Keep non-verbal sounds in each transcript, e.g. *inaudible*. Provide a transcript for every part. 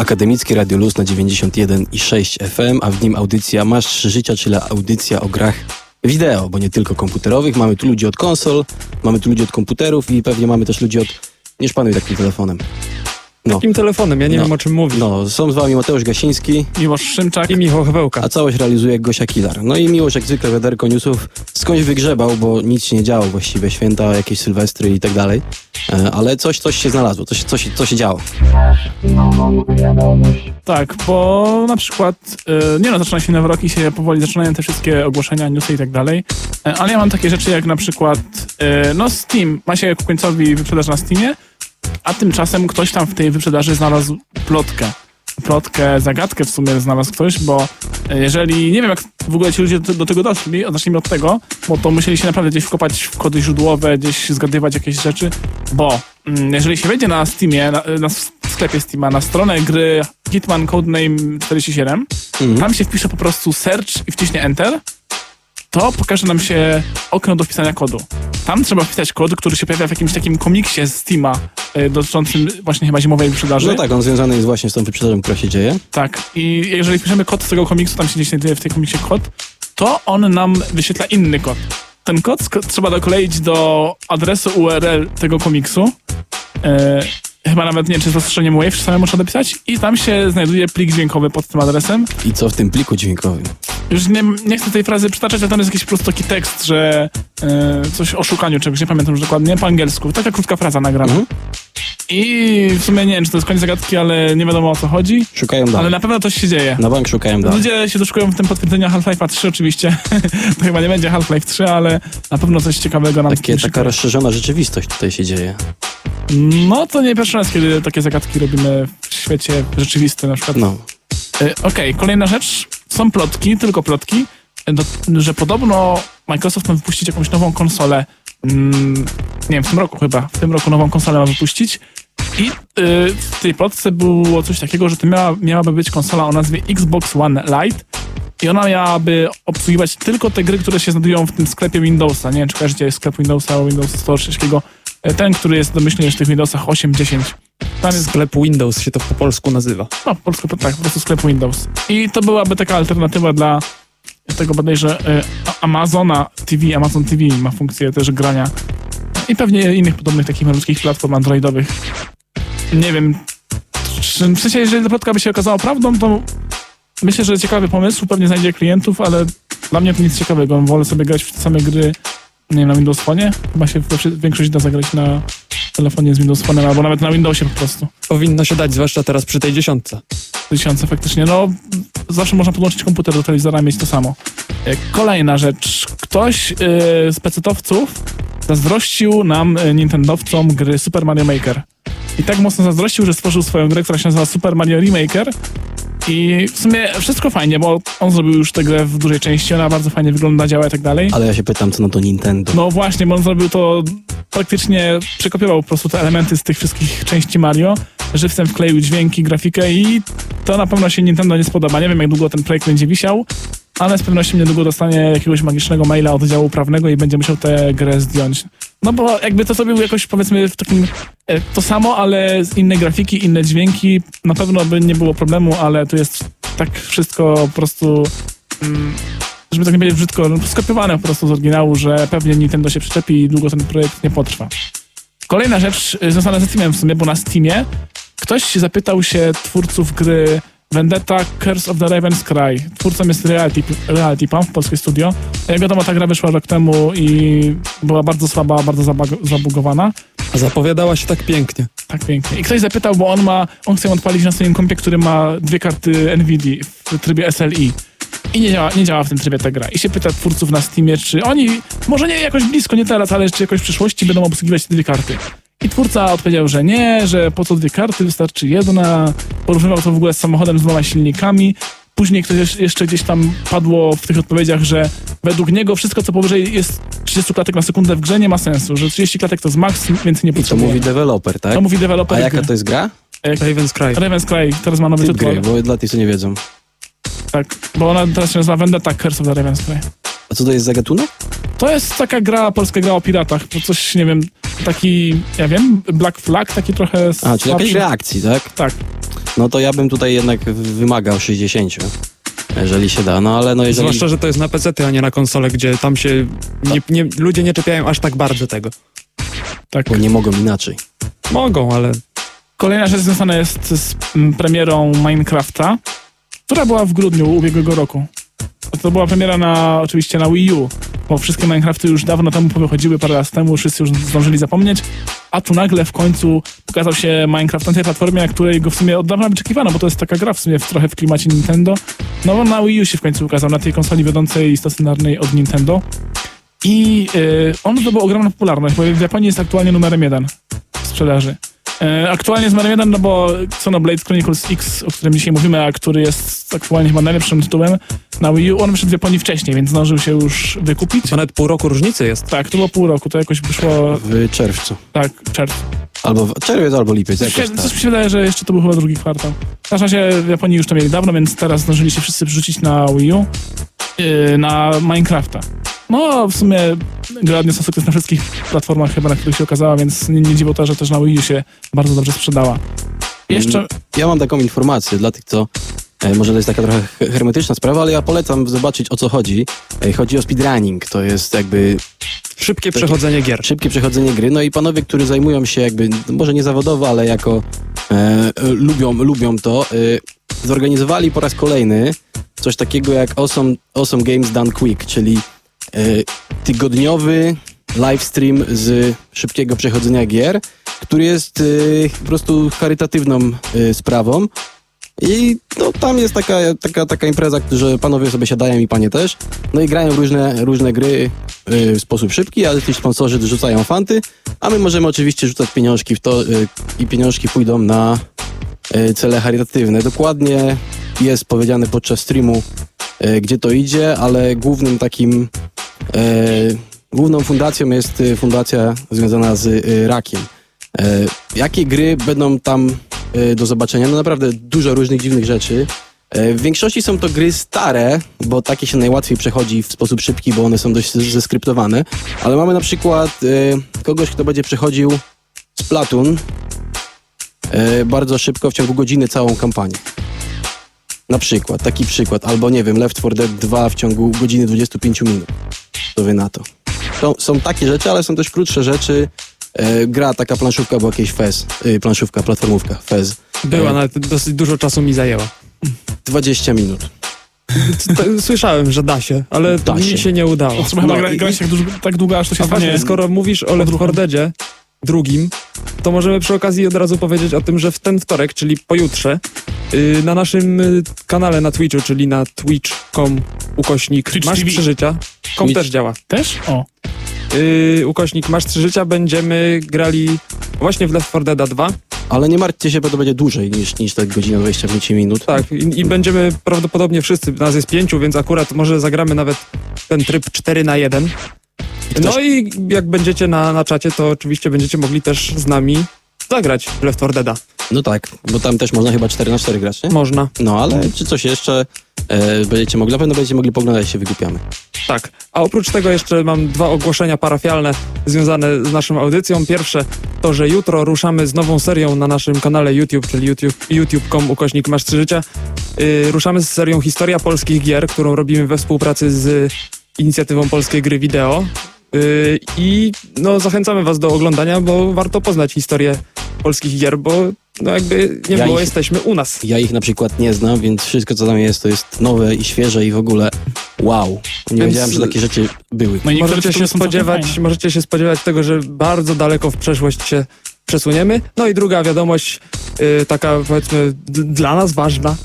Akademickie Radio Luz na 91,6 FM, a w nim audycja Masz Życia, czyli audycja o grach wideo, bo nie tylko komputerowych. Mamy tu ludzi od konsol, mamy tu ludzi od komputerów i pewnie mamy też ludzi od... Nie szpanuj takim telefonem. No. Takim telefonem, ja nie no. wiem o czym mówisz. No, są z wami Mateusz Gasiński. Miłosz Szymczak. I Michał Hewełka. A całość realizuje Gosia Kilar. No i Miłosz jak zwykle wiaderko newsów skądś wygrzebał, bo nic się nie działo właściwie, święta, jakieś sylwestry i tak dalej. E, ale coś, coś się znalazło, coś, coś, coś się działo. Tak, bo na przykład, e, nie no, zaczyna się nowy rok i się powoli zaczynają te wszystkie ogłoszenia, newsy i tak dalej, e, ale ja mam takie rzeczy jak na przykład, no Steam, ma się końcowi wyprzedaż na Steamie, a tymczasem ktoś tam w tej wyprzedaży znalazł plotkę. Plotkę, zagadkę w sumie znalazł ktoś, bo jeżeli, nie wiem jak w ogóle ci ludzie do, do tego doszli, zacznijmy od tego, bo to musieli się naprawdę gdzieś wkopać w kody źródłowe, gdzieś zgadywać jakieś rzeczy, bo mm, jeżeli się wejdzie na Steamie, na, na sklepie Steama, na stronę gry Hitman Codename 47, mhm. tam się wpisze po prostu search i wciśnie enter, to pokaże nam się okno do wpisania kodu. Tam trzeba wpisać kod, który się pojawia w jakimś takim komiksie z Steama dotyczącym właśnie chyba zimowej wyprzedaży. No tak, on związany jest właśnie z tą wyprzedażą, która się dzieje. Tak. I jeżeli wpiszemy kod z tego komiksu, tam się gdzieś znajduje w tej komiksie kod, to on nam wyświetla inny kod. Ten kod trzeba dokoleić do adresu URL tego komiksu. Chyba nawet nie wiem, czy zastrzeżeniem Wave samemu trzeba dopisać i tam się znajduje plik dźwiękowy pod tym adresem. I co w tym pliku dźwiękowym? Już nie, nie chcę tej frazy przytaczać, ale tam jest jakiś taki tekst, że e, coś o szukaniu czegoś, nie pamiętam już dokładnie, po angielsku. Taka krótka fraza nagrana. Mhm. I w sumie nie wiem, czy to jest koniec zagadki, ale nie wiadomo o co chodzi. Szukają dalej. Ale na pewno coś się dzieje. Na bank szukają dalej. Ludzie się doszukują w tym potwierdzenia Half-Life'a 3 oczywiście. *laughs* to chyba nie będzie Half-Life 3, ale na pewno coś ciekawego nam Takie, Taka rozszerzona rzeczywistość tutaj się dzieje. No to nie pierwszy raz, kiedy takie zagadki robimy w świecie rzeczywistym na przykład. No. E, Okej, okay, kolejna rzecz. Są plotki, tylko plotki, do, że podobno Microsoft ma wypuścić jakąś nową konsolę. Mm, nie wiem, w tym roku chyba. W tym roku nową konsolę ma wypuścić. I yy, w tej plotce było coś takiego, że to miała, miałaby być konsola o nazwie Xbox One Lite i ona miałaby obsługiwać tylko te gry, które się znajdują w tym sklepie Windowsa. Nie wiem, czy kojarzycie sklep Windowsa, Windows Store czy takiego E, ten, który jest domyślnie w tych Windowsach 8, 10. Tam jest sklep Windows się to po polsku nazywa. No, po polsku tak, po prostu sklep Windows. I to byłaby taka alternatywa dla tego bodajże e, Amazona TV, Amazon TV ma funkcję też grania i pewnie innych podobnych takich malutkich platform androidowych. Nie wiem, czy, w sensie, jeżeli ta plotka by się okazała prawdą, to myślę, że ciekawy pomysł, pewnie znajdzie klientów, ale dla mnie to nic ciekawego. Wolę sobie grać w te same gry nie wiem, na Windows Phone? Chyba się większość da zagrać na telefonie z Windows Phone albo nawet na Windowsie po prostu. Powinno się dać, zwłaszcza teraz przy tej dziesiątce. Dziesiątce faktycznie, no zawsze można podłączyć komputer do telewizora i mieć to samo. E, kolejna rzecz. Ktoś yy, z pecetowców zazdrościł nam, yy, nintendowcom, gry Super Mario Maker. I tak mocno zazdrościł, że stworzył swoją grę, która się nazywa Super Mario Remaker i w sumie wszystko fajnie, bo on zrobił już tę grę w dużej części, ona bardzo fajnie wygląda, działa i tak dalej. Ale ja się pytam, co na to Nintendo? No właśnie, bo on zrobił to, praktycznie przekopiował po prostu te elementy z tych wszystkich części Mario, żywcem wkleił dźwięki, grafikę i to na pewno się Nintendo nie spodoba. Nie wiem, jak długo ten projekt będzie wisiał, ale z pewnością niedługo dostanie jakiegoś magicznego maila od działu prawnego i będzie musiał tę grę zdjąć. No bo jakby to zrobił jakoś powiedzmy w takim e, to samo, ale z innej grafiki, inne dźwięki, na pewno by nie było problemu, ale tu jest tak wszystko po prostu mm, żeby tak nie powiedzieć brzydko, no, skopiowane po prostu z oryginału, że pewnie Nintendo się przyczepi i długo ten projekt nie potrwa. Kolejna rzecz e, związana ze Steamem w sumie, bo na Steamie ktoś zapytał się twórców gry Vendetta Curse of the Raven's Cry. Twórcą jest Reality, Reality Pump, polskie studio. Jak wiadomo, ta gra wyszła rok temu i była bardzo słaba, bardzo zabugowana. A zapowiadała się tak pięknie. Tak pięknie. I ktoś zapytał, bo on ma, on chce ją odpalić na swoim kompie, który ma dwie karty NVIDIA w trybie SLI. I nie działa, nie działa w tym trybie ta gra. I się pyta twórców na Steamie, czy oni, może nie jakoś blisko, nie teraz, ale czy jakoś w przyszłości będą obsługiwać te dwie karty. I twórca odpowiedział, że nie, że po co dwie karty, wystarczy jedna. Porównywał to w ogóle z samochodem z dwoma silnikami. Później ktoś jeszcze gdzieś tam padło w tych odpowiedziach, że według niego wszystko, co powyżej jest 30 klatek na sekundę w grze, nie ma sensu, że 30 klatek to jest max, więc nie potrzebuje. I to mówi deweloper, tak? To mówi deweloper. A jaka to jest gra? Raven's Cry. Raven's Cry, teraz ma nowy tytuł. gry, bo dla tych, co nie wiedzą. Tak, bo ona teraz się nazywa Vendetta Curse of the Raven's Cry. A co to jest za gatunek? To jest taka gra, polska gra o piratach, to coś, nie wiem, taki, ja wiem, Black Flag, taki trochę A, czyli jakaś reakcji, tak? Tak. no to ja bym tutaj jednak wymagał 60, jeżeli się da. No ale no jeżeli... Zwłaszcza, że to jest na PC, a nie na konsolę, gdzie tam się nie, nie, ludzie nie czepiają aż tak bardzo tego. Tak. Bo nie mogą inaczej. Mogą, ale Kolejna rzecz związana jest z premierą Minecrafta, która była w grudniu ubiegłego roku. To była premiera na, oczywiście na Wii U, bo wszystkie Minecrafty już dawno temu wychodziły, parę lat temu, wszyscy już zdążyli zapomnieć, a tu nagle w końcu pokazał się Minecraft na tej platformie, na której go w sumie od dawna wyczekiwano, bo to jest taka gra w sumie w, trochę w klimacie Nintendo. No na Wii U się w końcu ukazał, na tej konsoli wiodącej i stacjonarnej od Nintendo. I y, on zdobył ogromną popularność, bo w Japonii jest aktualnie numerem jeden w sprzedaży. E, Aktualnie jest numerem jeden, no bo Xenoblade Chronicles X, o którym dzisiaj mówimy, a który jest aktualnie chyba najlepszym tytułem na Wii U, on wyszedł w Japonii wcześniej, więc zdążył się już wykupić. to nawet pół roku różnicy jest. Tak, to było pół roku, to jakoś wyszło, W czerwcu. tak, w czerwcu. Albo w czerwiec, albo lipiec, Coś, jakoś się- tak. coś mi się wydaje, że jeszcze to był chyba drugi kwartał. W każdym razie w Japonii już to mieli dawno, więc teraz zdążyli się wszyscy przerzucić na Wii U, yy, na Minecrafta. No, w sumie gra odniosła sukces na wszystkich platformach chyba, na których się okazała, więc nie, nie dziwo to, że też na Wii U się bardzo dobrze sprzedała. Jeszcze, Ja mam taką informację dla tych, co e, może to jest taka trochę he- hermetyczna sprawa, ale ja polecam zobaczyć o co chodzi. E, Chodzi o speedrunning, to jest jakby Szybkie przechodzenie gier. szybkie przechodzenie gry. No i panowie, którzy zajmują się jakby, no może nie zawodowo, ale jako e, e, lubią, lubią to, e, zorganizowali po raz kolejny coś takiego jak Awesome, awesome Games Done Quick, czyli tygodniowy livestream z szybkiego przechodzenia gier, który jest e, po prostu charytatywną e, sprawą. I no, tam jest taka, taka, taka impreza, że panowie sobie siadają i panie też. No i grają różne, różne gry w sposób szybki, ale ci sponsorzy dorzucają fanty, a my możemy oczywiście rzucać pieniążki w to i pieniążki pójdą na cele charytatywne. Dokładnie jest powiedziane podczas streamu, y, gdzie to idzie, ale głównym takim y, główną fundacją jest fundacja związana z rakiem. E, jakie gry będą tam e, do zobaczenia? No naprawdę dużo różnych dziwnych rzeczy. E, w większości są to gry stare, bo takie się najłatwiej przechodzi w sposób szybki, bo one są dość z- zeskryptowane. Ale mamy na przykład e, kogoś, kto będzie przechodził Splatoon e, bardzo szybko, w ciągu godziny całą kampanię. Na przykład, taki przykład. Albo nie wiem, Left 4 Dead 2 w ciągu godziny 25 minut. To wy na to. Są, są takie rzeczy, ale są też krótsze rzeczy. E, gra taka planszówka, bo jakieś FES, y, planszówka, platformówka, FES. Była, E, nawet dosyć dużo czasu mi zajęła. 20 minut. *laughs* To, słyszałem, że da się, ale Da mi się. się nie udało. trzeba no gra, i- grać tak, tak długo, aż to się A właśnie, stanie... skoro mówisz o Left odruchem. 4 Deadzie drugim, to możemy przy okazji od razu powiedzieć o tym, że w ten wtorek, czyli pojutrze, yy, na naszym y, kanale na Twitchu, czyli na twitch.com ukośnik Twitch masz TV. trzy życia, kom też działa, Też? O, yy, ukośnik masz trzy życia, będziemy grali właśnie w Left 4 Dead 2, Ale nie martwcie się, bo to będzie dłużej niż, niż ta godzina 25 minut. tak, i, i będziemy prawdopodobnie wszyscy, nas jest pięciu, więc akurat może zagramy nawet ten tryb 4 na 1. ktoś- No i jak będziecie na, na czacie, to oczywiście będziecie mogli też z nami zagrać w Left 4 Deada. No tak, bo tam też można chyba 4 na 4 grać, nie? Można. No ale czy coś jeszcze e, będziecie mogli, na pewno będziecie mogli poglądać, się wygłupiamy. Tak. A oprócz tego jeszcze mam dwa ogłoszenia parafialne związane z naszą audycją. Pierwsze to, że jutro ruszamy z nową serią na naszym kanale YouTube, czyli YouTube, youtube.com ukośnik masz trzy życia. Yy, ruszamy z serią Historia polskich gier, którą robimy we współpracy z inicjatywą Polskie Gry Wideo. Yy, I no, zachęcamy was do oglądania, bo warto poznać historię polskich gier, bo no jakby nie Ja było, ich- jesteśmy u nas. Ja ich na przykład nie znam, więc wszystko co tam jest, to jest nowe i świeże i w ogóle wow. Nie Więc- wiedziałem, że takie rzeczy były. no możecie się, spodziewać, możecie się spodziewać tego, że bardzo daleko w przeszłość się przesuniemy. No i druga wiadomość, y, taka powiedzmy d- dla nas ważna.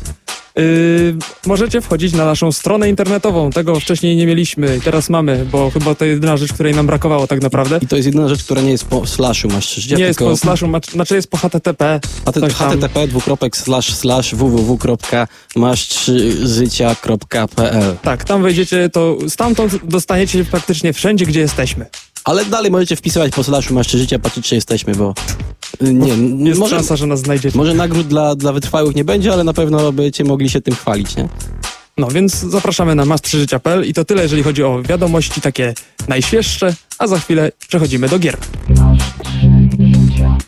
Y, możecie wchodzić na naszą stronę internetową. Tego wcześniej nie mieliśmy, teraz mamy, bo chyba to jedyna rzecz, której nam brakowało tak naprawdę. I to jest jedyna rzecz, która nie jest po slashu, masz życia, Nie jest tylko po slashu, ma- znaczy jest po HTTP. Http dwukropek slash slash www.masz3życia.pl Tak, tam wejdziecie, to stamtąd dostaniecie praktycznie wszędzie, gdzie jesteśmy. Ale dalej możecie wpisywać po slashu masz życia, patrzeć czy jesteśmy, bo nie, Jest może, szansa, że nas znajdziecie. może nagród dla, dla wytrwałych nie będzie, ale na pewno będziecie mogli się tym chwalić, nie? No więc zapraszamy na mastrzyżycia.pl i to tyle, jeżeli chodzi o wiadomości takie najświeższe, a za chwilę przechodzimy do gier.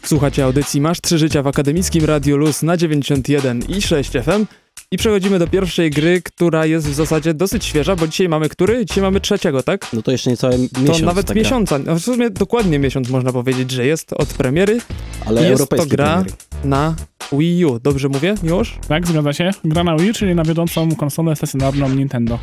Słuchacie audycji Masz 3 Życia w Akademickim Radiu Luz na 91 i 6 FM. I przechodzimy do pierwszej gry, która jest w zasadzie dosyć świeża, bo dzisiaj mamy który? Dzisiaj mamy trzeciego, tak? No to jeszcze niecały miesiąc. To nawet miesiąca, no w sumie dokładnie miesiąc można powiedzieć, że jest od premiery Ale Jest to gra- premiery. na Wii U. Dobrze mówię, Miłosz? Tak, zgadza się. Gra na Wii, czyli na wiodącą konsolę stacjonarną Nintendo.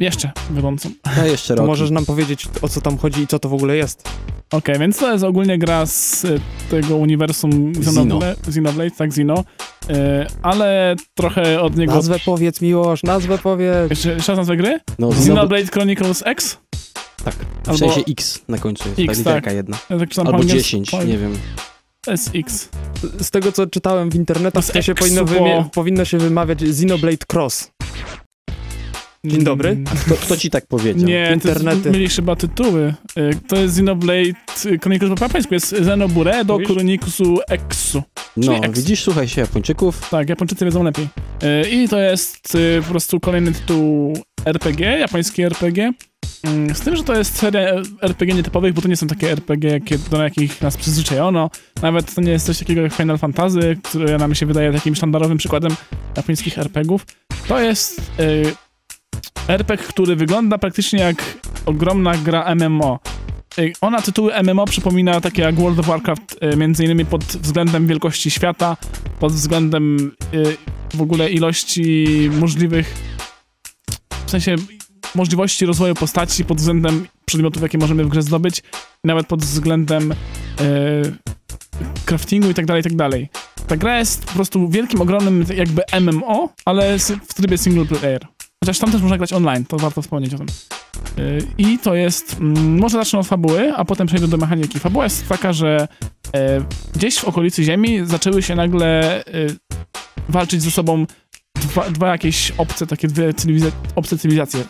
Jeszcze wiodącą. A jeszcze *laughs* rok. możesz nam powiedzieć, o co tam chodzi i co to w ogóle jest. Okej, więc to jest ogólnie gra z y, tego uniwersum Xenoblade, Xenoblade tak, Xeno, y, ale trochę od niego... Nazwę powiedz, Miłosz, nazwę powiedz. Jeszcze, jeszcze raz nazwę gry? No, Xenoblade- Chronicles X? tak. W albo- sensie X na końcu jest. X, ta tak. jedna. Ja tak Albo angielsku. 10, Po- nie wiem. To jest X. Z tego, co czytałem w internetach, To to się powinno, powinno się wymawiać Xenoblade Cross. Dzień dobry. Kto, kto ci tak powiedział? Nie, Internety. to mieli chyba tytuły. Y, To jest Xenoblade Chronicles po japońsku, jest Xenoblade do? Chroniclesu Exu. No, czyli X. widzisz, słuchaj się Japończyków. Tak, Japończycy wiedzą lepiej. Y, I to jest po prostu kolejny tytuł RPG, japoński RPG. Mm, Z tym, że to jest seria RPG nietypowych, bo to nie są takie RPG, jakie, do jakich nas przyzwyczajono. Nawet to nie jest coś takiego jak Final Fantasy, które nam się wydaje takim sztandarowym przykładem japońskich RPGów. To jest y, RPG, który wygląda praktycznie jak ogromna gra MMO. Y, Ona tytuły MMO przypomina takie jak World of Warcraft, y, między innymi pod względem wielkości świata, pod względem y, w ogóle ilości możliwych, w sensie możliwości rozwoju postaci, pod względem przedmiotów, jakie możemy w grze zdobyć, nawet pod względem craftingu i tak dalej, tak dalej. Ta gra jest po prostu wielkim, ogromnym jakby MMO, ale w trybie single player. Chociaż tam też można grać online, to warto wspomnieć o tym. Y, I to jest, mm, może zacznę od fabuły, a potem przejdę do mechaniki. Fabuła jest taka, że e, gdzieś w okolicy Ziemi zaczęły się nagle e, walczyć ze sobą dwa, dwa jakieś obce, takie dwie obce cywilizacje.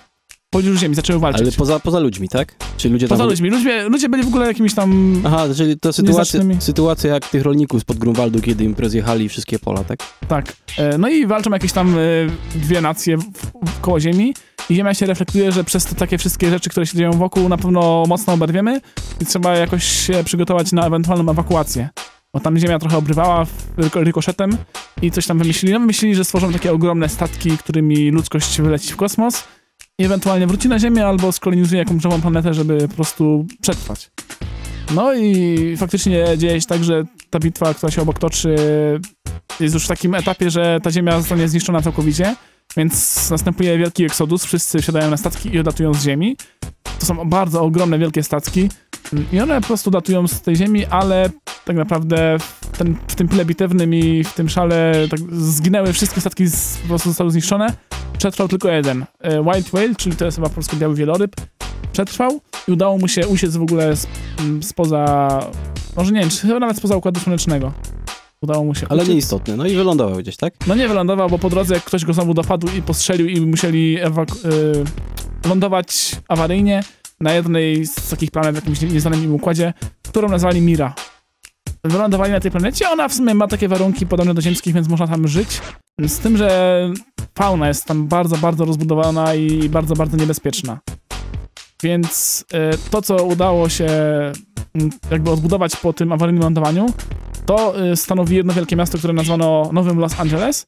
Podział Ziemi zaczęły walczyć. Ale poza, poza ludźmi, tak? Czy ludzie Poza tam... ludźmi. Ludzie, ludzie byli w ogóle jakimiś tam... Aha, czyli to sytuacja, sytuacja jak tych rolników spod Grunwaldu, kiedy im rozjechali wszystkie pola, tak? Tak. E, No i walczą jakieś tam e, dwie nacje w, w, koło Ziemi i Ziemia się reflektuje, że przez te takie wszystkie rzeczy, które się dzieją wokół, na pewno mocno oberwiemy i trzeba jakoś się przygotować na ewentualną ewakuację. Bo tam Ziemia trochę obrywała ryko- rykoszetem i coś tam wymyślili. No wymyślili, że stworzą takie ogromne statki, którymi ludzkość wyleci w kosmos ewentualnie wróci na Ziemię albo skolonizuje jakąś nową planetę, żeby po prostu przetrwać. No i faktycznie dzieje się tak, że ta bitwa, która się obok toczy, jest już w takim etapie, że ta ziemia zostanie zniszczona całkowicie, więc następuje wielki eksodus, wszyscy wsiadają na statki i odlatują z ziemi. To są bardzo ogromne, wielkie statki i one po prostu datują z tej ziemi, ale tak naprawdę w, ten, w tym pyle bitewnym i w tym szale tak zginęły wszystkie statki, z, po prostu zostały zniszczone. Przetrwał tylko jeden. E, White Whale, czyli to jest chyba po polsku biały wieloryb, przetrwał i udało mu się uciec w ogóle z, m, spoza, może nie wiem, czy chyba nawet spoza Układu Słonecznego. Udało mu się Ale uciec. nieistotne. No i wylądował gdzieś, tak? No nie wylądował, bo po drodze jak ktoś go znowu dopadł i postrzelił i musieli ewaku- y, lądować awaryjnie na jednej z takich planet w jakimś nie- nieznanym im układzie, którą nazwali Mira. Wylądowali na tej planecie, ona w sumie ma takie warunki podobne do ziemskich, więc można tam żyć. Z tym, że fauna jest tam bardzo, bardzo rozbudowana i bardzo, bardzo niebezpieczna. Więc y, to, co udało się jakby odbudować po tym awaryjnym lądowaniu, to y, stanowi jedno wielkie miasto, które nazwano Nowym Los Angeles.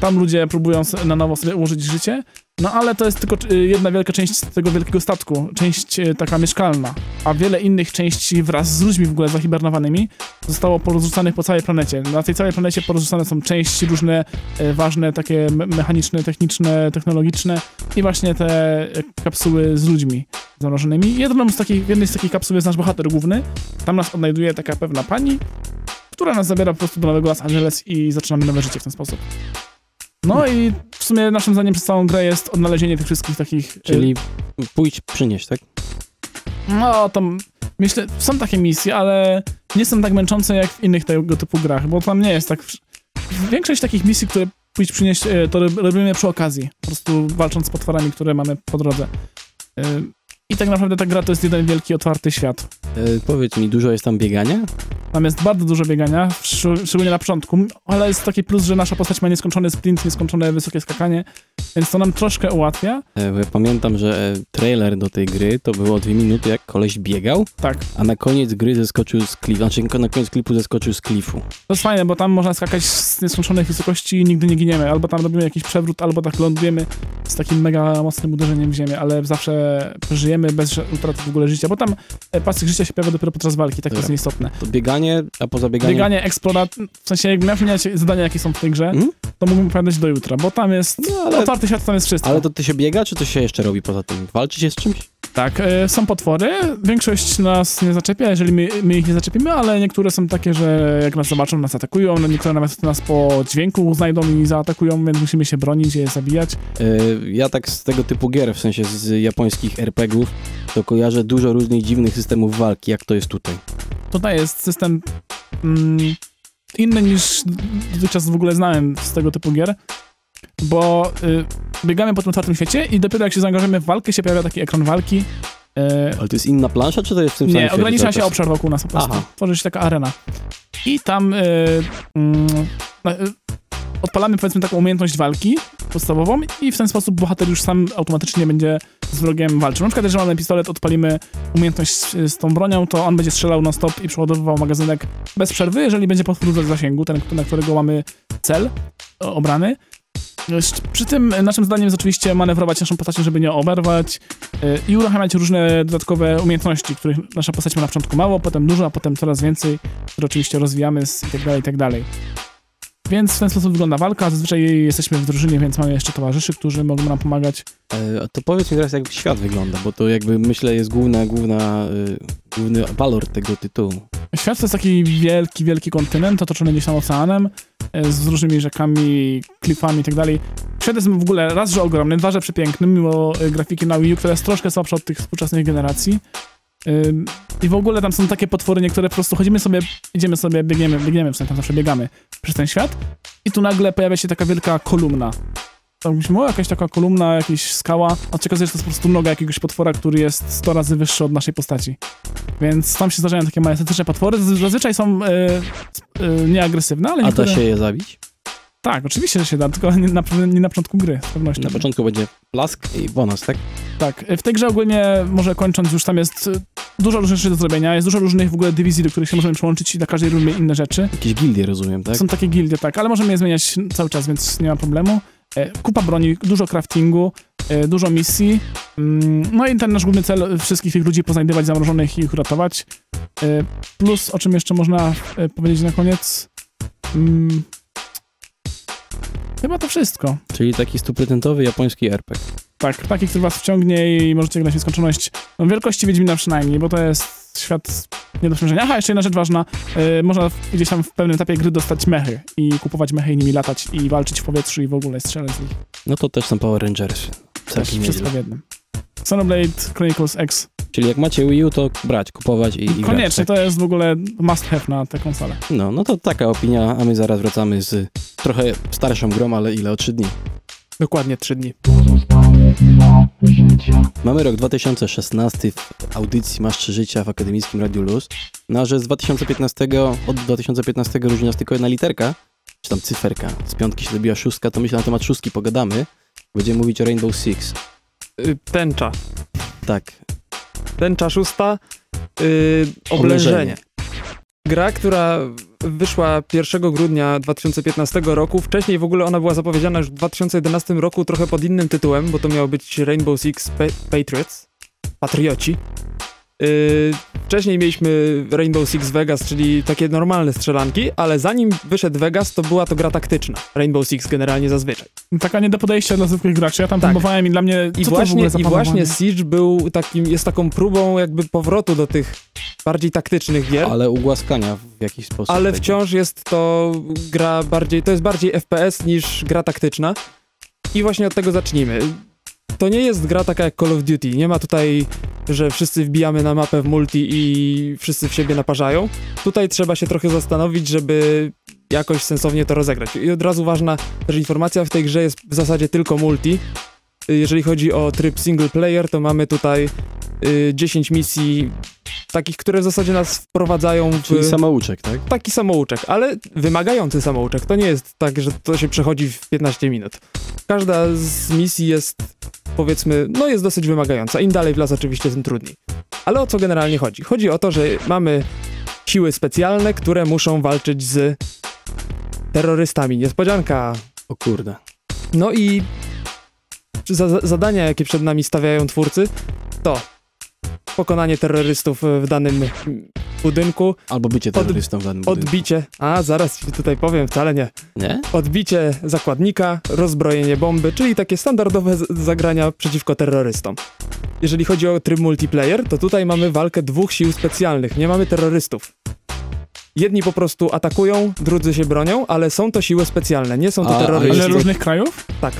Tam ludzie próbują na nowo sobie ułożyć życie, no ale to jest tylko y, jedna wielka część tego wielkiego statku, część y, taka mieszkalna, a wiele innych części wraz z ludźmi w ogóle zahibernowanymi zostało porozrzucanych po całej planecie. Na tej całej planecie porozrzucane są części różne y, ważne, takie me- mechaniczne, techniczne, technologiczne i właśnie te kapsuły z ludźmi zamrożonymi. Jedną z takich, jednej z takich kapsuł jest nasz bohater główny. Tam nas odnajduje taka pewna pani, która nas zabiera po prostu do Nowego Los Angeles i zaczynamy nowe życie w ten sposób. No i w sumie naszym zdaniem przez całą grę jest odnalezienie tych wszystkich takich... y, Czyli pójdź, przynieś, tak? No, to m- myślę, są takie misje, ale nie są tak męczące jak w innych tego typu grach, bo tam nie jest tak... Większość takich misji, które pójść przynieść, y, to rob- robimy przy okazji, po prostu walcząc z potworami, które mamy po drodze. Y, I tak naprawdę ta gra to jest jeden wielki, otwarty świat. E, powiedz mi, dużo jest tam biegania? Tam jest bardzo dużo biegania, szcz- szczególnie na początku, ale jest taki plus, że nasza postać ma nieskończony sprint, nieskończone wysokie skakanie, więc to nam troszkę ułatwia. E, pamiętam, że e, trailer do tej gry to było dwie minuty, jak koleś biegał, Tak, a na koniec gry zeskoczył z klifu, znaczy na koniec klipu zeskoczył z klifu. to jest fajne, bo tam można skakać z nieskończonej wysokości i nigdy nie giniemy. Albo tam robimy jakiś przewrót, albo tak lądujemy z takim mega mocnym uderzeniem w ziemię, ale zawsze przeżyjemy bez utraty w ogóle życia, bo tam e, pasek życia się pojawia dopiero podczas walki, tak to jest nieistotne. To bieganie, a poza bieganiem... Bieganie, eksplorat, w sensie jak miałem wymieniać zadania, jakie są w tej grze, Mhm. to mógłbym opowiadać do jutra, bo tam jest No, ale- otwarty świat, tam jest wszystko. Ale to ty się biega, czy coś się jeszcze robi poza tym? Walczy się z czymś? Tak, e, są potwory, większość nas nie zaczepia, jeżeli my, my ich nie zaczepimy, ale niektóre są takie, że jak nas zobaczą, nas atakują, no niektóre nawet nas po dźwięku znajdą i zaatakują, więc musimy się bronić je zabijać. E, Ja tak z tego typu gier, w sensie z japońskich RPGów, to kojarzę dużo różnych dziwnych systemów walki, jak to jest tutaj. Tutaj jest system mm, inny niż dotychczas w ogóle znałem z tego typu gier, bo y, biegamy po tym otwartym świecie i dopiero jak się zaangażujemy w walkę, się pojawia taki ekran walki. E, Ale to jest inna plansza, czy to jest w tym samym Nie, ogranicza się obszar wokół nas po prostu. Aha. Tworzy się taka arena. I tam y, mm, no, y, odpalamy powiedzmy taką umiejętność walki podstawową i w ten sposób bohater już sam automatycznie będzie z wrogiem walczył. Na przykład jeżeli mamy pistolet, odpalimy umiejętność z, z tą bronią, to on będzie strzelał non stop i przeładowywał magazynek bez przerwy, jeżeli będzie potwór w zasięgu, ten, na którego mamy cel obrany. Przy tym naszym zadaniem jest oczywiście manewrować naszą postacią, żeby nie oberwać y, i uruchamiać różne dodatkowe umiejętności, których nasza postać ma na początku mało, potem dużo, a potem coraz więcej, które oczywiście rozwijamy z, i tak Więc w ten sposób wygląda walka. Zazwyczaj jesteśmy w drużynie, więc mamy jeszcze towarzyszy, którzy mogą nam pomagać. E, To powiedz mi teraz, jak świat wygląda, bo to jakby myślę jest główna, główna, y, główny walor tego tytułu. Świat to jest taki wielki, wielki kontynent otoczony gdzieś tam oceanem, e, z różnymi rzekami, klifami i tak dalej. Świat jest w ogóle raz, że ogromny, dwa, że przepiękny, mimo e, grafiki na Wii U, która jest troszkę słabsza od tych współczesnych generacji. I w ogóle tam są takie potwory, niektóre po prostu chodzimy sobie, idziemy sobie, biegniemy, biegniemy, w sensie tam zawsze biegamy przez ten świat i tu nagle pojawia się taka wielka kolumna. Tam myślimy, o, jakaś taka kolumna, jakaś skała, a się okazuje, że to jest po prostu noga jakiegoś potwora, który jest 100 razy wyższy od naszej postaci. Więc tam się zdarzają takie majestetyczne potwory, Zaz- zazwyczaj są e, e, nieagresywne, ale A da niektóre... się je zabić? Tak, oczywiście, że się da, tylko nie na, nie na początku gry, z pewnością. Na początku będzie plask i bonus, tak? Tak, w tej grze ogólnie, może kończąc już, tam jest y, dużo różnych rzeczy do zrobienia, jest dużo różnych w ogóle dywizji, do których się możemy przyłączyć i na każdej robimy inne rzeczy. Jakieś gildie, rozumiem, tak? Są takie gildie, tak, ale możemy je zmieniać cały czas, więc nie ma problemu. E, Kupa broni, dużo craftingu, e, dużo misji. Mm, No i ten nasz główny cel, wszystkich tych ludzi poznajdywać zamrożonych i ich uratować. E, Plus, o czym jeszcze można e, powiedzieć na koniec? Chyba to wszystko. Czyli taki stuprocentowy japoński RPG. Tak, taki, który was wciągnie i możecie grać nieskończoność. No, wielkości Wiedźmina przynajmniej, bo to jest świat nie do. Aha, jeszcze jedna rzecz ważna. Yy, można gdzieś tam w pewnym etapie gry dostać mechy i kupować mechy i nimi latać i walczyć w powietrzu i w ogóle strzelać z nich. No to też są Power Rangersy. Też wszystko w jednym. Xenoblade Chronicles X. Czyli jak macie Wii U, to brać, kupować i, i grać, Koniecznie, tak? to jest w ogóle must have na tę konsolę. No, no to taka opinia, a my zaraz wracamy z trochę starszą grą, ale ile? O trzy dni. Dokładnie trzy dni. Mamy rok 2016 w audycji Masz Trzy Życia w Akademickim Radiu Luz. No, że z 2015, od 2015 różni nas tylko jedna literka, czy tam cyferka. Z piątki się dobiła szóstka, to myślę na temat szóstki pogadamy. Będziemy mówić o Rainbow Six. Y, Tęcza. Tak, Tęcza szósta. y, oblężenie. Gra, która wyszła 1 grudnia 2015 roku. Wcześniej w ogóle ona była zapowiedziana już w 2011 roku trochę pod innym tytułem, bo to miało być Rainbow Six Pa- Patriots. Patrioci. Yy, wcześniej mieliśmy Rainbow Six Vegas, czyli takie normalne strzelanki, ale zanim wyszedł Vegas, to była to gra taktyczna. Rainbow Six generalnie zazwyczaj. Taka nie do podejścia dla zwykłych graczy. Ja tam Tak. próbowałem i dla mnie I co to w ogóle właśnie, I właśnie? Siege był takim, jest taką próbą jakby powrotu do tych bardziej taktycznych gier. ale ugłaskania w jakiś sposób. Ale wciąż jest to gra bardziej, to jest bardziej FPS niż gra taktyczna. I właśnie od tego zacznijmy. To nie jest gra taka jak Call of Duty. Nie ma tutaj, że wszyscy wbijamy na mapę w multi i wszyscy w siebie naparzają. Tutaj trzeba się trochę zastanowić, żeby jakoś sensownie to rozegrać. I od razu ważna też informacja, w tej grze jest w zasadzie tylko multi. Jeżeli chodzi o tryb single player, to mamy tutaj y, 10 misji takich, które w zasadzie nas wprowadzają w Czyli samouczek, tak? taki samouczek, ale wymagający samouczek. To nie jest tak, że to się przechodzi w 15 minut. Każda z misji jest, powiedzmy, no jest dosyć wymagająca. Im dalej w las oczywiście, tym trudniej. Ale o co generalnie chodzi? Chodzi o to, że mamy siły specjalne, które muszą walczyć z terrorystami. Niespodzianka. O kurde. No i za, za- zadania, jakie przed nami stawiają twórcy, to pokonanie terrorystów w danym budynku, Albo bycie terrorystą w danym budynku. odbicie, a zaraz ci tutaj powiem, wcale nie, Nie? odbicie zakładnika, rozbrojenie bomby, czyli takie standardowe zagrania przeciwko terrorystom. Jeżeli chodzi o tryb multiplayer, to tutaj mamy walkę dwóch sił specjalnych, nie mamy terrorystów. Jedni po prostu atakują, drudzy się bronią, ale są to siły specjalne, nie są to A- a terroryści. Ale jest- różnych krajów? Tak.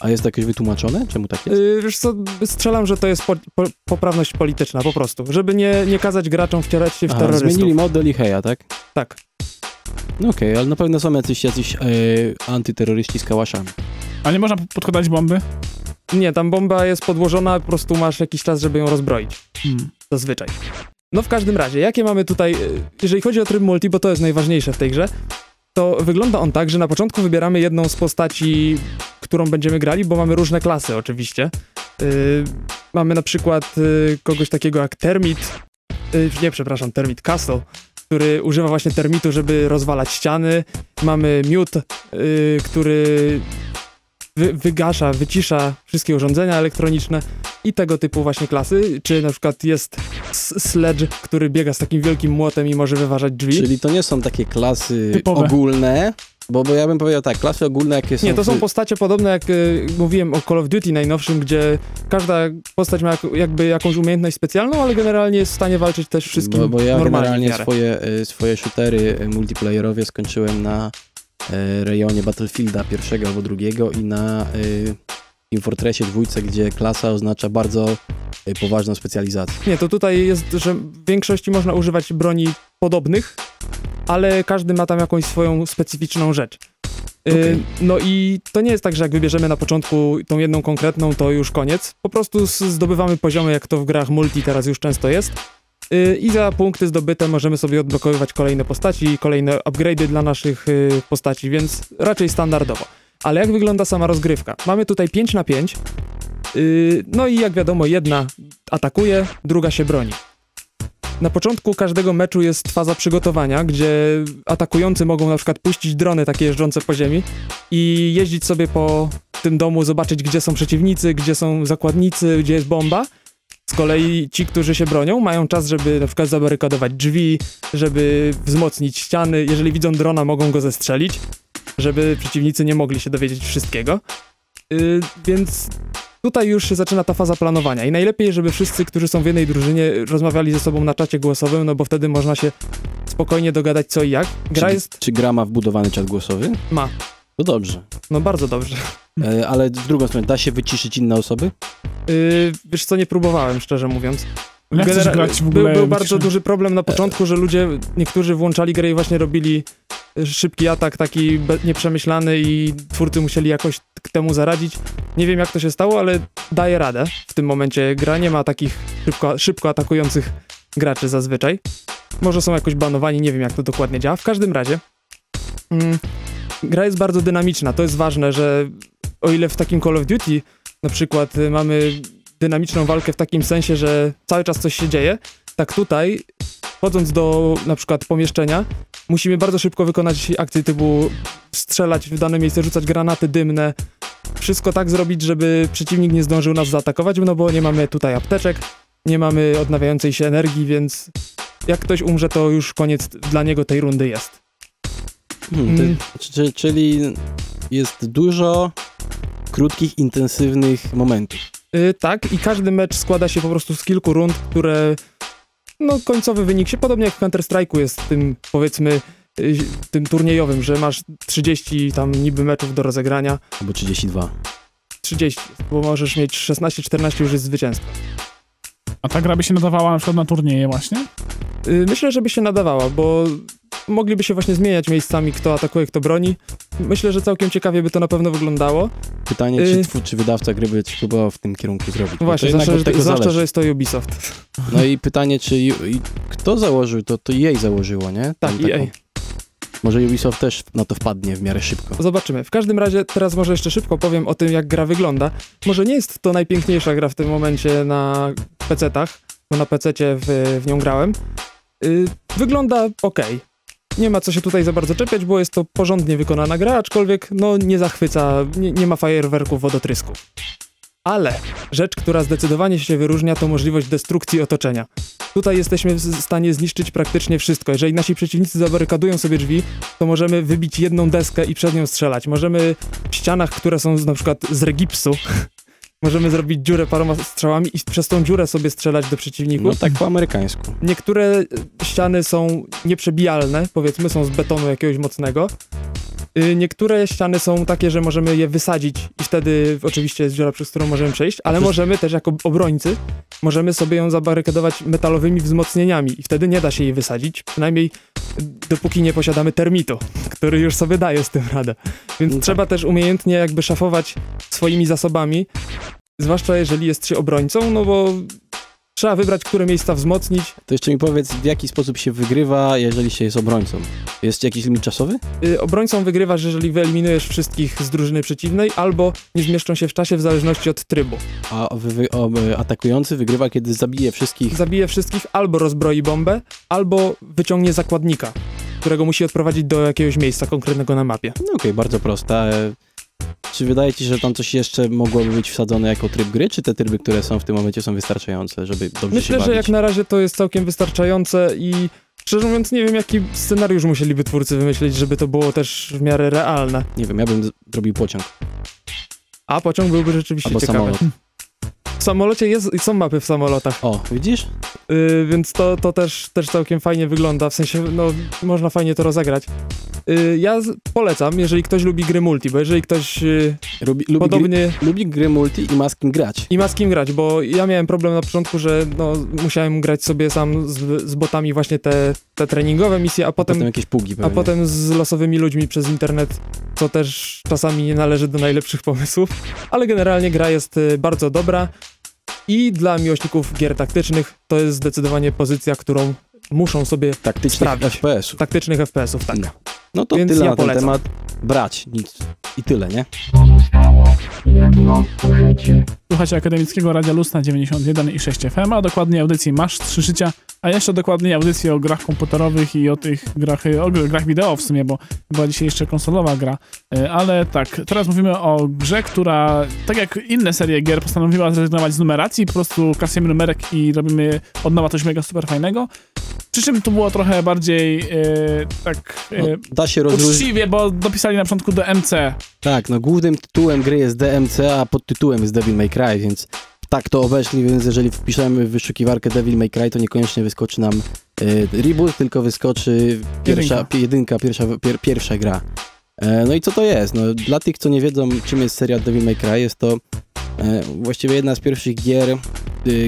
A jest to jakoś wytłumaczone? Czemu tak jest? Yy, wiesz co, strzelam, że to jest po, po, poprawność polityczna po prostu, żeby nie, nie kazać graczom wcierać się w Aha, terrorystów. zmienili model i heja, tak? Tak. No okej, ale na pewno są jacyś, jacyś e, antyterroryści z kałaszami. A nie można podkładać bomby? Nie, tam bomba jest podłożona, po prostu masz jakiś czas, żeby ją rozbroić. Hmm. Zazwyczaj. No w każdym razie, jakie mamy tutaj, yy, jeżeli chodzi o tryb multi, bo to jest najważniejsze w tej grze, to wygląda on tak, że na początku wybieramy jedną z postaci, którą będziemy grali, bo mamy różne klasy oczywiście. Yy, mamy na przykład yy, kogoś takiego jak Termit, yy, nie, przepraszam, Termit Castle, który używa właśnie termitu, żeby rozwalać ściany. Mamy yy, który wy, wygasza, wycisza wszystkie urządzenia elektroniczne i tego typu właśnie klasy. Czy na przykład jest Sledge, który biega z takim wielkim młotem i może wyważać drzwi. Czyli to nie są takie klasy Typowe. ogólne, bo, bo ja bym powiedział tak, klasy ogólne jakie są... Nie, to są postacie podobne jak y, mówiłem o Call of Duty najnowszym, gdzie każda postać ma jak, jakby jakąś umiejętność specjalną, ale generalnie jest w stanie walczyć też wszystkim Bo, bo ja normalnie generalnie swoje, e, swoje shootery e, multiplayerowe skończyłem na rejonie Battlefielda pierwszego albo drugiego i na e, Team Fortressie dwójce, gdzie klasa oznacza bardzo e, poważną specjalizację. Nie, to tutaj jest, że w większości można używać broni podobnych, ale każdy ma tam jakąś swoją specyficzną rzecz. Y, Okej. No i to nie jest tak, że jak wybierzemy na początku tą jedną konkretną, to już koniec. Po prostu zdobywamy poziomy, jak to w grach multi teraz już często jest. Y, I za punkty zdobyte możemy sobie odblokowywać kolejne postaci, kolejne upgrade'y dla naszych y, postaci, więc raczej standardowo. Ale jak wygląda sama rozgrywka? Mamy tutaj 5 na 5. y, No i jak wiadomo, jedna atakuje, druga się broni. Na początku każdego meczu jest faza przygotowania, gdzie atakujący mogą na przykład puścić drony takie jeżdżące po ziemi i jeździć sobie po tym domu, zobaczyć gdzie są przeciwnicy, gdzie są zakładnicy, gdzie jest bomba. Z kolei ci, którzy się bronią, mają czas, żeby na przykład zabarykadować drzwi, żeby wzmocnić ściany. Jeżeli widzą drona, mogą go zestrzelić, żeby przeciwnicy nie mogli się dowiedzieć wszystkiego. Yy, więc tutaj już się zaczyna ta faza planowania i najlepiej, żeby wszyscy, którzy są w jednej drużynie, rozmawiali ze sobą na czacie głosowym, no bo wtedy można się spokojnie dogadać co i jak. Gra czy, jest... Czy gra ma wbudowany czat głosowy? ma. To dobrze. No bardzo dobrze. E, ale w drugą stronę, da się wyciszyć inne osoby? Yy, wiesz co, nie próbowałem, szczerze mówiąc. Genera- grać w był, ogóle? był bardzo wyciszę- duży problem na początku, że ludzie, niektórzy włączali grę i właśnie robili y, szybki atak, taki be- nieprzemyślany i twórcy musieli jakoś k temu zaradzić. Nie wiem jak to się stało, ale daje radę w tym momencie gra. Nie ma takich szybko, szybko atakujących graczy zazwyczaj. Może są jakoś banowani, nie wiem jak to dokładnie działa. W każdym razie mm, gra jest bardzo dynamiczna. To jest ważne, że o ile w takim Call of Duty na przykład y, mamy dynamiczną walkę w takim sensie, że cały czas coś się dzieje, tak tutaj, wchodząc do na przykład pomieszczenia, musimy bardzo szybko wykonać akcje typu strzelać w dane miejsce, rzucać granaty dymne, wszystko tak zrobić, żeby przeciwnik nie zdążył nas zaatakować, no bo nie mamy tutaj apteczek, nie mamy odnawiającej się energii, więc jak ktoś umrze, to już koniec dla niego tej rundy jest. Hmm, Mm. ty, czy, czyli jest dużo krótkich, intensywnych momentów. Yy, tak, i każdy mecz składa się po prostu z kilku rund, które. No, końcowy wynik się podobnie jak w Counter-Strike'u jest tym, powiedzmy, yy, tym turniejowym, że masz 30 tam niby meczów do rozegrania. Albo 32. 30, bo możesz mieć 16-14 już jest zwycięstwo. A ta gra by się nadawała na przykład na turnieje właśnie? Yy, myślę, żeby się nadawała, bo mogliby się właśnie zmieniać miejscami, kto atakuje, kto broni. Myślę, że całkiem ciekawie by to na pewno wyglądało. Pytanie, czy, Y- twór, czy wydawca gry by próbował w tym kierunku zrobić. No właśnie, zwłaszcza, że, zwłaszcza zależy. że jest to Ubisoft. No i pytanie, czy i kto założył, to, to jej założyło, nie? Tak, EA. Może Ubisoft też na to wpadnie w miarę szybko. Zobaczymy. W każdym razie teraz może jeszcze szybko powiem o tym, jak gra wygląda. Może nie jest to najpiękniejsza gra w tym momencie na PC-tach, bo na PC-cie w, w nią grałem. Yy, wygląda ok. Nie ma co się tutaj za bardzo czepiać, bo jest to porządnie wykonana gra, aczkolwiek no nie zachwyca, nie, nie ma fajerwerków wodotrysków. Ale rzecz, która zdecydowanie się wyróżnia, to możliwość destrukcji otoczenia. Tutaj jesteśmy w stanie zniszczyć praktycznie wszystko. Jeżeli nasi przeciwnicy zabarykadują sobie drzwi, to możemy wybić jedną deskę i przed nią strzelać. Możemy w ścianach, które są z, na przykład z regipsu, *laughs* możemy zrobić dziurę paroma strzałami i przez tą dziurę sobie strzelać do przeciwników. No tak po amerykańsku. Niektóre e, ściany są nieprzebijalne, powiedzmy, są z betonu jakiegoś mocnego. Y, Niektóre ściany są takie, że możemy je wysadzić i wtedy oczywiście jest dziura, przez którą możemy przejść, ale Przecież- możemy też jako obrońcy, możemy sobie ją zabarykadować metalowymi wzmocnieniami i wtedy nie da się jej wysadzić, przynajmniej y, dopóki nie posiadamy termitu, *laughs* który już sobie daje z tym radę. Więc No tak. trzeba też umiejętnie jakby szafować swoimi zasobami, zwłaszcza jeżeli jest się obrońcą, no bo trzeba wybrać, które miejsca wzmocnić, To jeszcze mi powiedz, w jaki sposób się wygrywa, jeżeli się jest obrońcą. Jest jakiś limit czasowy? Y, obrońcą wygrywasz, jeżeli wyeliminujesz wszystkich z drużyny przeciwnej, albo nie zmieszczą się w czasie w zależności od trybu. A wy, wy, o, e, atakujący wygrywa, kiedy zabije wszystkich. Zabije wszystkich, albo rozbroi bombę, albo wyciągnie zakładnika, którego musi odprowadzić do jakiegoś miejsca konkretnego na mapie. No okej, bardzo prosta. Czy wydaje ci się, że tam coś jeszcze mogłoby być wsadzone jako tryb gry, czy te tryby, które są w tym momencie są wystarczające, żeby dobrze się Myślę, bawić? że jak na razie to jest całkiem wystarczające i szczerze mówiąc nie wiem, jaki scenariusz musieliby twórcy wymyślić, żeby to było też w miarę realne. Nie wiem, ja bym zrobił pociąg. A pociąg byłby rzeczywiście Albo ciekawy. samolot. *laughs* W samolocie jest, są mapy w samolotach. O, widzisz? Yy, więc to, to też, też całkiem fajnie wygląda, w sensie, no, można fajnie to rozegrać. Yy, ja polecam, jeżeli ktoś lubi gry multi, bo jeżeli ktoś yy, Lubi, lubi, gry, podobnie lubi gry multi i ma z kim grać. i ma z kim grać, bo ja miałem problem na początku, że no, musiałem grać sobie sam z, z botami właśnie te, te treningowe misje, a Potem, potem, jakieś pługi a pewnie. potem z losowymi ludźmi przez internet, co też czasami nie należy do najlepszych pomysłów, ale generalnie gra jest y, bardzo dobra i dla miłośników gier taktycznych to jest zdecydowanie pozycja, którą muszą sobie Taktycznych sprawdzić. FPS-ów. taktycznych FPS-ów, tak. No. No to Więc tyle ja na ten polecam. temat. Brać, nic. I tyle, nie? Słuchacie Akademickiego Radia Luz na 91 i 6 FM, a dokładnie audycji Masz 3 Życia, a jeszcze dokładniej audycji o grach komputerowych i o tych grach, o grach wideo w sumie, bo była dzisiaj jeszcze konsolowa gra. E, Ale tak, teraz mówimy o grze, która, tak jak inne serie gier, postanowiła zrezygnować z numeracji, po prostu kasujemy numerek i robimy od nowa coś mega super fajnego. Przy czym to było trochę bardziej e, tak e, No, da się rozróżnić. uczciwie, bo dopisali na początku DMC. Tak, no głównym tytułem gry jest DMC, a podtytułem jest Devil May Cry, więc tak to obeszli, więc jeżeli wpiszemy w wyszukiwarkę Devil May Cry, to niekoniecznie wyskoczy nam e, reboot, tylko wyskoczy pierwsza, Jedynka. jedynka, pierwsza, pier, pierwsza gra. E, no i co to jest? No, dla tych, co nie wiedzą, czym jest seria Devil May Cry, jest to e, właściwie jedna z pierwszych gier e,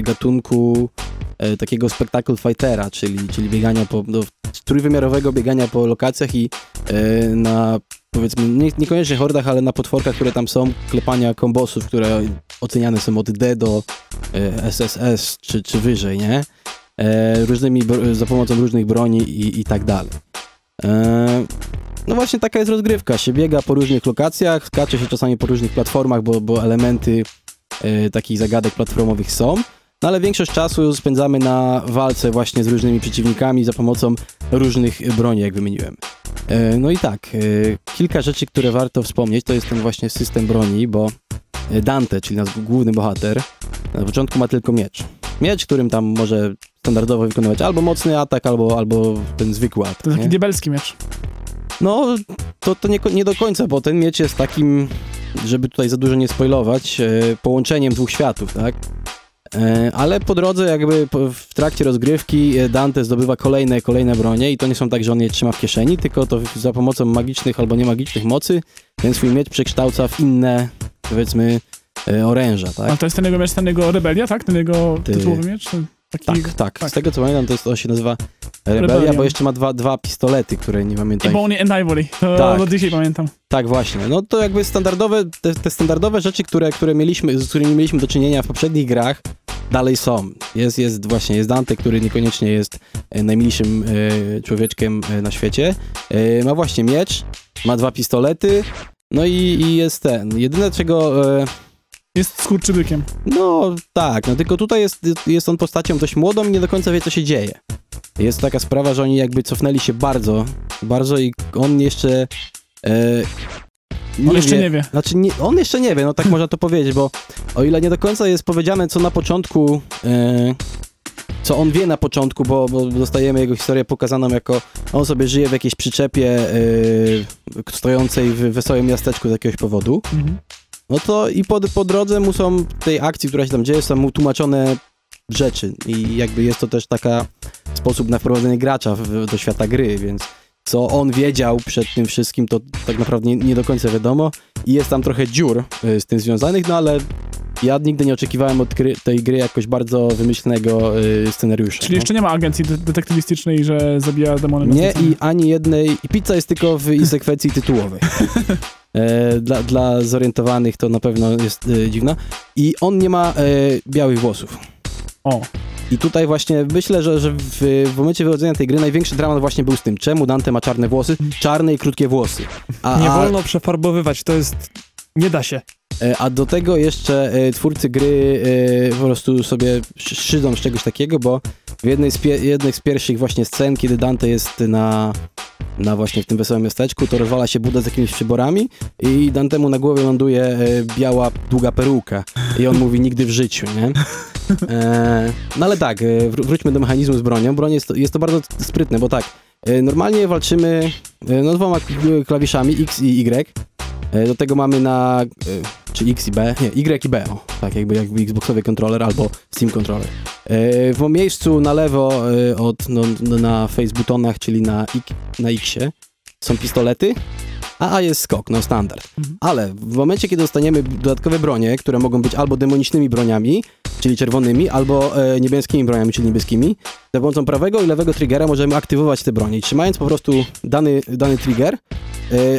gatunku e, takiego spectacle fightera, czyli, czyli biegania po, no, trójwymiarowego biegania po lokacjach i e, na powiedzmy, nie, niekoniecznie hordach, ale na potworkach, które tam są, klepania kombosów, które oceniane są od D do e, SSS czy, czy wyżej, nie? E, różnymi, za pomocą różnych broni i, i tak dalej. E, no właśnie taka jest rozgrywka, się biega po różnych lokacjach, skacze się czasami po różnych platformach, bo, bo elementy e, takich zagadek platformowych są, no ale większość czasu spędzamy na walce właśnie z różnymi przeciwnikami za pomocą różnych broni, jak wymieniłem. E, No i tak, e, kilka rzeczy, które warto wspomnieć, to jest ten właśnie system broni, bo Dante, czyli nasz główny bohater, na początku ma tylko miecz. Miecz, którym tam może standardowo wykonywać albo mocny atak, albo, albo ten zwykły To atak. taki Nie? diabelski miecz. No, to, to nie, nie do końca, bo ten miecz jest takim, żeby tutaj za dużo nie spoilować, e, połączeniem dwóch światów, tak? E, ale po drodze, jakby w trakcie rozgrywki e, Dante zdobywa kolejne, kolejne bronie i to nie są tak, że on je trzyma w kieszeni, tylko to za pomocą magicznych albo niemagicznych mocy ten swój miecz przekształca w inne, powiedzmy, e, oręża, tak? A to jest ten jego miecz, ten jego rebelia, tak? Ten jego Ty- tytułowy miecz? Taki, Tak, tak, tak. Z tego co pamiętam, to, jest, to się nazywa Rebelia, Rebellion. bo jeszcze ma dwa, dwa pistolety, które nie pamiętam. Ebony and Ivory, to Tak. do dzisiaj pamiętam. Tak, właśnie. No to jakby standardowe, te, te standardowe rzeczy, które, które mieliśmy, z którymi mieliśmy do czynienia w poprzednich grach, dalej są. Jest, jest właśnie, jest Dante, który niekoniecznie jest e, najmilszym e, człowieczkiem e, na świecie. Ma właśnie miecz, ma dwa pistolety, no i, i jest ten. Jedyne czego... Jest skurczybykiem. no tak, no tylko tutaj jest, jest on postacią dość młodą i nie do końca wie, co się dzieje. Jest taka sprawa, że oni jakby cofnęli się bardzo, bardzo i on jeszcze... E, On jeszcze nie wie. Znaczy, nie, on jeszcze nie wie, no tak można to powiedzieć, bo o ile nie do końca jest powiedziane, co na początku, e, co on wie na początku, bo, bo dostajemy jego historię pokazaną jako, on sobie żyje w jakiejś przyczepie e, stojącej w wesołym miasteczku z jakiegoś powodu, Mhm. no to i po, po drodze mu są, tej akcji, która się tam dzieje, są mu tłumaczone rzeczy i jakby jest to też taka sposób na wprowadzenie gracza w, do świata gry, więc co on wiedział przed tym wszystkim, to tak naprawdę nie, nie do końca wiadomo i jest tam trochę dziur y, z tym związanych, no ale ja nigdy nie oczekiwałem od gry, tej gry jakoś bardzo wymyślnego y, scenariusza. Czyli no. jeszcze nie ma agencji de- detektywistycznej, że zabija demony Nie i ani jednej, i pizza jest tylko w i sekwencji tytułowej. *laughs* E, dla, dla zorientowanych to na pewno jest e, dziwna. I on nie ma e, białych włosów. O, I tutaj właśnie myślę, że, że w, w momencie wychodzenia tej gry największy dramat właśnie był z tym, czemu Dante ma czarne włosy, czarne i krótkie włosy. A, Nie wolno przefarbowywać, to jest... Nie da się. e, a do tego jeszcze e, twórcy gry e, po prostu sobie sz- szydzą z czegoś takiego, bo w jednej z, z pierwszych właśnie scen, kiedy Dante jest na, na właśnie w tym wesołym miasteczku, to rozwala się Buda z jakimiś przyborami i Dantemu na głowie ląduje e, biała, długa peruka i on mówi nigdy w życiu, nie? E, no ale tak, e, wró- wróćmy do mechanizmu z bronią. Broń jest, to- jest to bardzo sprytne, bo tak, e, normalnie walczymy no, dwoma klawiszami X i Y. E, Do tego mamy na, e, czy X i B, nie, Y i B, o, tak jakby, jakby Xboxowy kontroler albo Steam kontroler. E, W miejscu na lewo od, no, no, na face butonach, czyli na, na Xie są pistolety, a A jest skok, no standard. Mhm. Ale w momencie, kiedy dostaniemy dodatkowe bronie, które mogą być albo demonicznymi broniami, czyli czerwonymi, albo e, niebieskimi broniami, czyli niebieskimi, za pomocą prawego i lewego triggera możemy aktywować te bronie. I trzymając po prostu dany, dany trigger,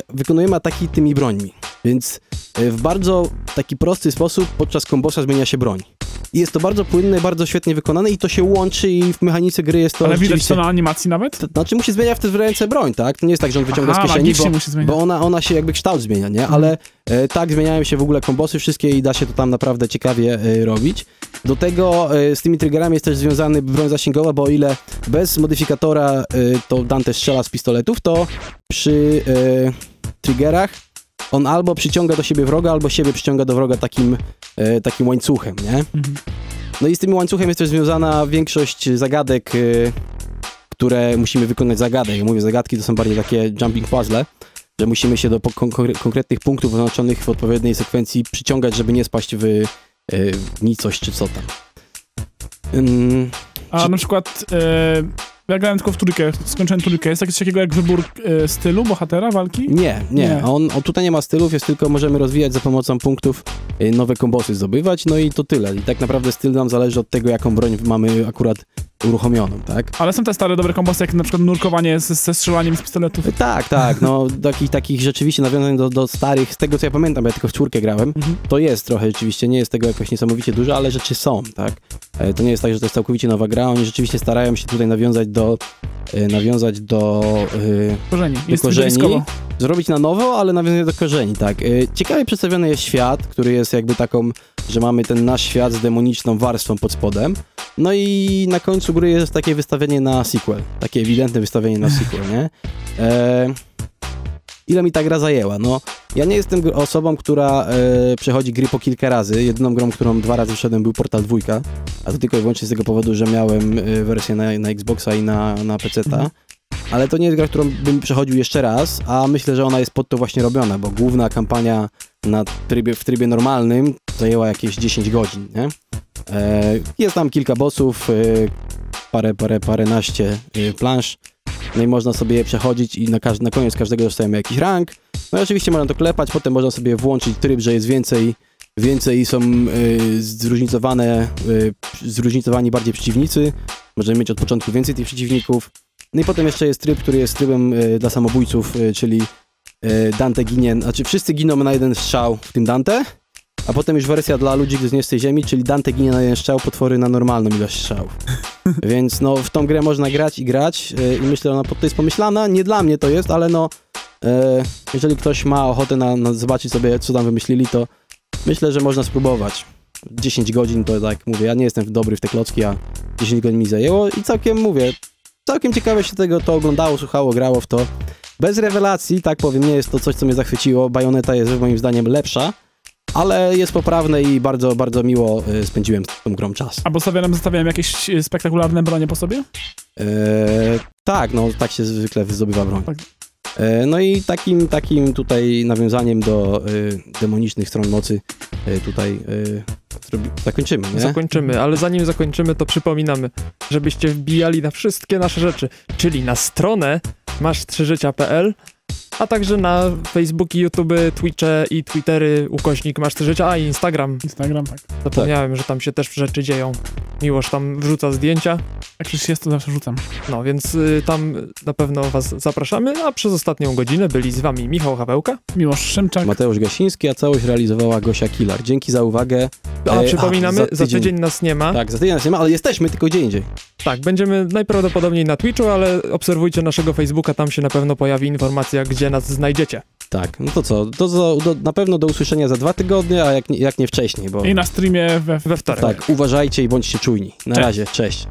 wykonujemy ataki tymi brońmi. Więc e, w bardzo taki prosty sposób podczas kombosa zmienia się broń. I jest to bardzo płynne, bardzo świetnie wykonane i to się łączy i w mechanice gry jest to ale widać to na animacji nawet? To znaczy musi zmieniać w ręce broń, tak? To nie jest tak, że on wyciąga Aha, z kieszeni, bo, bo ona, ona się jakby kształt zmienia, nie? Ale e, tak zmieniają się w ogóle kombosy wszystkie i da się to tam naprawdę ciekawie e, robić. Do tego e, z tymi triggerami jest też związany broń zasięgowa, bo o ile bez modyfikatora e, to Dante strzela z pistoletów, to przy e, triggerach on albo przyciąga do siebie wroga, albo siebie przyciąga do wroga takim, e, takim łańcuchem, nie? Mhm. No i z tym łańcuchem jest też związana większość zagadek, y, które musimy wykonać zagadek. Mówię, zagadki to są bardziej takie jumping puzzle, że musimy się do konkretnych punktów oznaczonych w odpowiedniej sekwencji przyciągać, żeby nie spaść w, y, w nicość czy co tam. Ym, A Czy- na przykład e, ja grałem tylko w trójkę, skończyłem trójkę. Jest coś takiego jak wybór e, stylu bohatera walki? nie, nie. Nie. On, on tutaj nie ma stylów, jest tylko możemy rozwijać za pomocą punktów y, nowe kombosy zdobywać, no i to tyle. I tak naprawdę styl nam zależy od tego, jaką broń mamy akurat uruchomioną, tak? Ale są te stare dobre kombosy, jak na przykład nurkowanie ze, ze strzelaniem z pistoletów. Tak, tak, no *laughs* takich, takich rzeczywiście nawiązań do, do starych, z tego co ja pamiętam, bo ja tylko w czwórkę grałem, Mhm. to jest trochę rzeczywiście, nie jest tego jakoś niesamowicie dużo, ale rzeczy są, tak? E, To nie jest tak, że to jest całkowicie nowa gra, oni rzeczywiście starają się tutaj nawiązać do, e, nawiązać do, e, Korzeni. Jest korzeni. zrobić na nowo, ale nawiązanie do korzeni, tak. E, Ciekawie przedstawiony jest świat, który jest jakby taką, że mamy ten nasz świat z demoniczną warstwą pod spodem, no i na końcu gry jest takie wystawienie na sequel, takie ewidentne wystawienie na sequel, nie? E, ile mi ta gra zajęła? No, ja nie jestem osobą, która e, przechodzi gry po kilka razy. Jedyną grą, którą dwa razy wszedłem był Portal 2, a to tylko i wyłącznie z tego powodu, że miałem e, wersję na, na Xboxa i na, na PC-ta. Mhm. Ale to nie jest gra, którą bym przechodził jeszcze raz, a myślę, że ona jest pod to właśnie robiona, bo główna kampania na trybie, w trybie normalnym zajęła jakieś 10 godzin, nie? E, jest tam kilka bossów, e, parę, parę, paręnaście e, plansz, no i można sobie je przechodzić i na, na koniec każdego dostajemy jakiś rank. No i oczywiście można to klepać, potem można sobie włączyć tryb, że jest więcej więcej są y, zróżnicowane, y, zróżnicowani bardziej przeciwnicy, możemy mieć od początku więcej tych przeciwników. No i potem jeszcze jest tryb, który jest trybem y, dla samobójców, czyli Dante ginie, znaczy wszyscy giną na jeden strzał, w tym Dante, a potem już wersja dla ludzi, z tej ziemi, czyli Dante ginie na jeden strzał, potwory na normalną ilość strzałów. *laughs* Więc no, w tą grę można grać i grać y, i myślę, że ona po- to jest pomyślana. Nie dla mnie to jest, ale no, y, jeżeli ktoś ma ochotę na, na zobaczyć sobie, co tam wymyślili, to myślę, że można spróbować. 10 godzin to tak mówię, ja nie jestem dobry w te klocki, a 10 godzin mi zajęło i całkiem mówię, całkiem ciekawe się tego to oglądało, słuchało, grało w to. Bez rewelacji, tak powiem, nie jest to coś, co mnie zachwyciło. Bajoneta jest moim zdaniem lepsza, ale jest poprawne i bardzo, bardzo miło y, spędziłem z tą grą czas. Albo sobie nam zostawiałem jakieś spektakularne bronie po sobie? E, tak, no tak się zwykle zdobywa broń. Tak. E, no i takim, takim tutaj nawiązaniem do e, demonicznych stron mocy e, tutaj e, zakończymy, nie? Zakończymy, ale zanim zakończymy, to przypominamy, żebyście wbijali na wszystkie nasze rzeczy, czyli na stronę masz3życia.pl, a także na Facebooki, YouTube, Twitche i Twittery ukośnik masz 3 życia, a i Instagram. Instagram, tak. Zapomniałem, że tam się też rzeczy dzieją. Miłosz tam wrzuca zdjęcia, Jak już jest, to zawsze rzucam. no więc y, tam na pewno was zapraszamy, a przez ostatnią godzinę byli z wami Michał Hawełka, Miłosz Szymczak. Mateusz Gasiński, a całość realizowała Gosia Kilar. Dzięki za uwagę. a E, przypominamy, za za, tydzień- tydzień nas nie ma. Tak, za tydzień nas nie ma, ale jesteśmy tylko gdzie indziej. Tak, będziemy najprawdopodobniej na Twitchu, ale obserwujcie naszego Facebooka, tam się na pewno pojawi informacja, gdzie nas znajdziecie. Tak, no to co, to do, do, na pewno do usłyszenia za dwa tygodnie, a jak nie, jak nie wcześniej, bo I na streamie we, We wtorek. tak, uważajcie i bądźcie czujni. Na Cześć. razie, cześć.